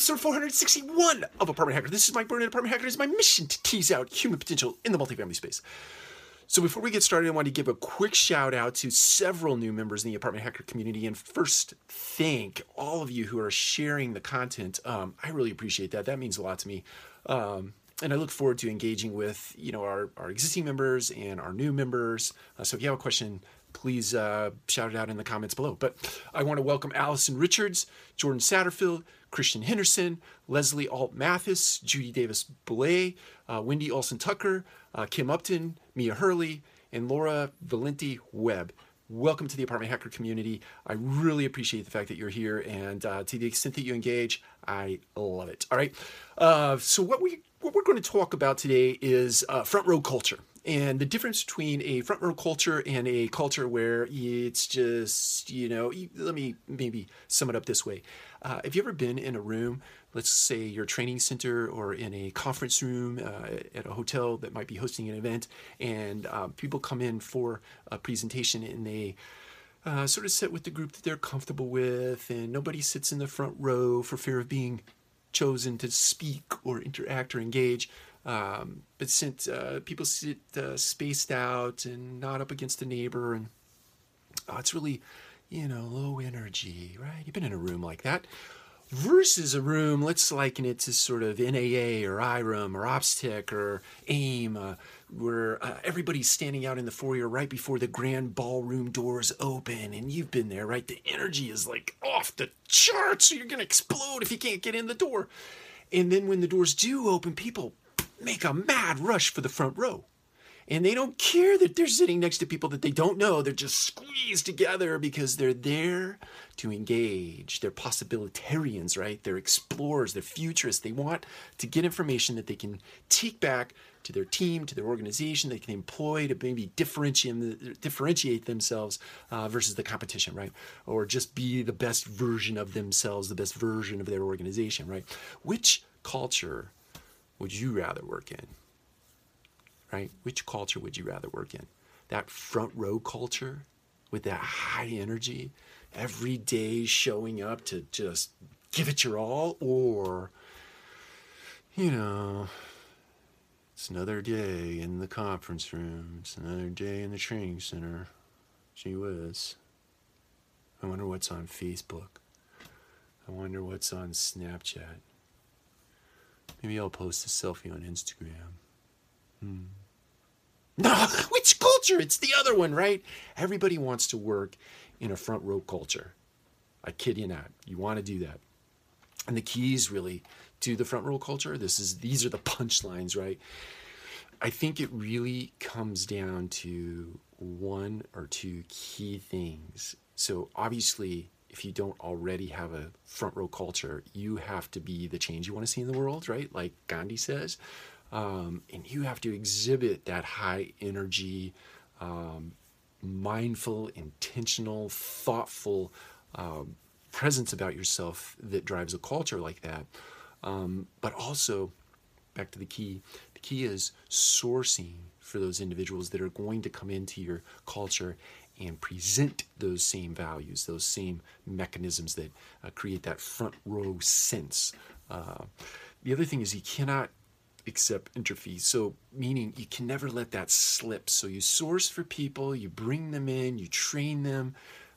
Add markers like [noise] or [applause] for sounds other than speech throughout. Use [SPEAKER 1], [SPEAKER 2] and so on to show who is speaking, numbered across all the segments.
[SPEAKER 1] episode 461 of Apartment Hacker. This is Mike Burnett, Apartment Hacker. It is my mission to tease out human potential in the multifamily space. So before we get started, I want to give a quick shout out to several new members in the Apartment Hacker community. And first, thank all of you who are sharing the content. Um, I really appreciate that. That means a lot to me. Um, and I look forward to engaging with you know our, our existing members and our new members. Uh, so if you have a question, please uh, shout it out in the comments below. But I want to welcome Allison Richards, Jordan Satterfield, Christian Henderson, Leslie Alt Mathis, Judy Davis Boulay, uh, Wendy Olson Tucker, uh, Kim Upton, Mia Hurley, and Laura Valenti Webb. Welcome to the Apartment Hacker community. I really appreciate the fact that you're here, and uh, to the extent that you engage, I love it. All right. Uh, so what we what we're going to talk about today is uh, front row culture and the difference between a front row culture and a culture where it's just you know let me maybe sum it up this way. Uh, have you ever been in a room let's say your training center or in a conference room uh, at a hotel that might be hosting an event and uh, people come in for a presentation and they uh, sort of sit with the group that they're comfortable with and nobody sits in the front row for fear of being chosen to speak or interact or engage um, but since uh, people sit uh, spaced out and not up against a neighbor, and oh, it's really, you know, low energy, right? You've been in a room like that. Versus a room, let's liken it to sort of NAA or IREM or OPTECH or AIM, uh, where uh, everybody's standing out in the foyer right before the grand ballroom doors open, and you've been there, right? The energy is like off the charts, you're going to explode if you can't get in the door. And then when the doors do open, people make a mad rush for the front row. And they don't care that they're sitting next to people that they don't know. They're just squeezed together because they're there to engage. They're possibilitarians, right? They're explorers, they're futurists. They want to get information that they can take back to their team, to their organization, they can employ to maybe differentiate, differentiate themselves uh, versus the competition, right? Or just be the best version of themselves, the best version of their organization, right? Which culture would you rather work in? Right? Which culture would you rather work in? That front row culture with that high energy, every day showing up to just give it your all, or, you know, it's another day in the conference room, it's another day in the training center. Gee whiz. I wonder what's on Facebook. I wonder what's on Snapchat. Maybe I'll post a selfie on Instagram. Hmm. No, [laughs] which culture? It's the other one, right? Everybody wants to work in a front row culture. I kid you not. You want to do that. And the keys really to the front row culture, this is these are the [laughs] punchlines, right? I think it really comes down to one or two key things. So obviously if you don't already have a front row culture, you have to be the change you want to see in the world, right? Like Gandhi says. Um, and you have to exhibit that high energy, um, mindful, intentional, thoughtful um, presence about yourself that drives a culture like that. Um, but also, back to the key the key is sourcing for those individuals that are going to come into your culture and present those same values, those same mechanisms that uh, create that front row sense. Uh, the other thing is you cannot accept entropy. So, meaning you can never let that slip. So, you source for people, you bring them in, you train them,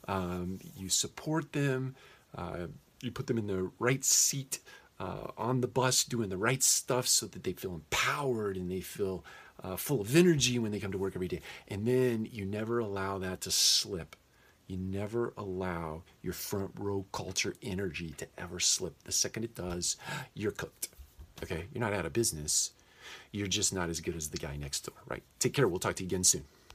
[SPEAKER 1] um, you support them, uh, you put them in the right seat uh, on the bus doing the right stuff so that they feel empowered and they feel uh, full of energy when they come to work every day. And then you never allow that to slip. You never allow your front row culture energy to ever slip. The second it does, you're cooked. Okay? You're not out of business. You're just not as good as the guy next door, right? Take care. We'll talk to you again soon.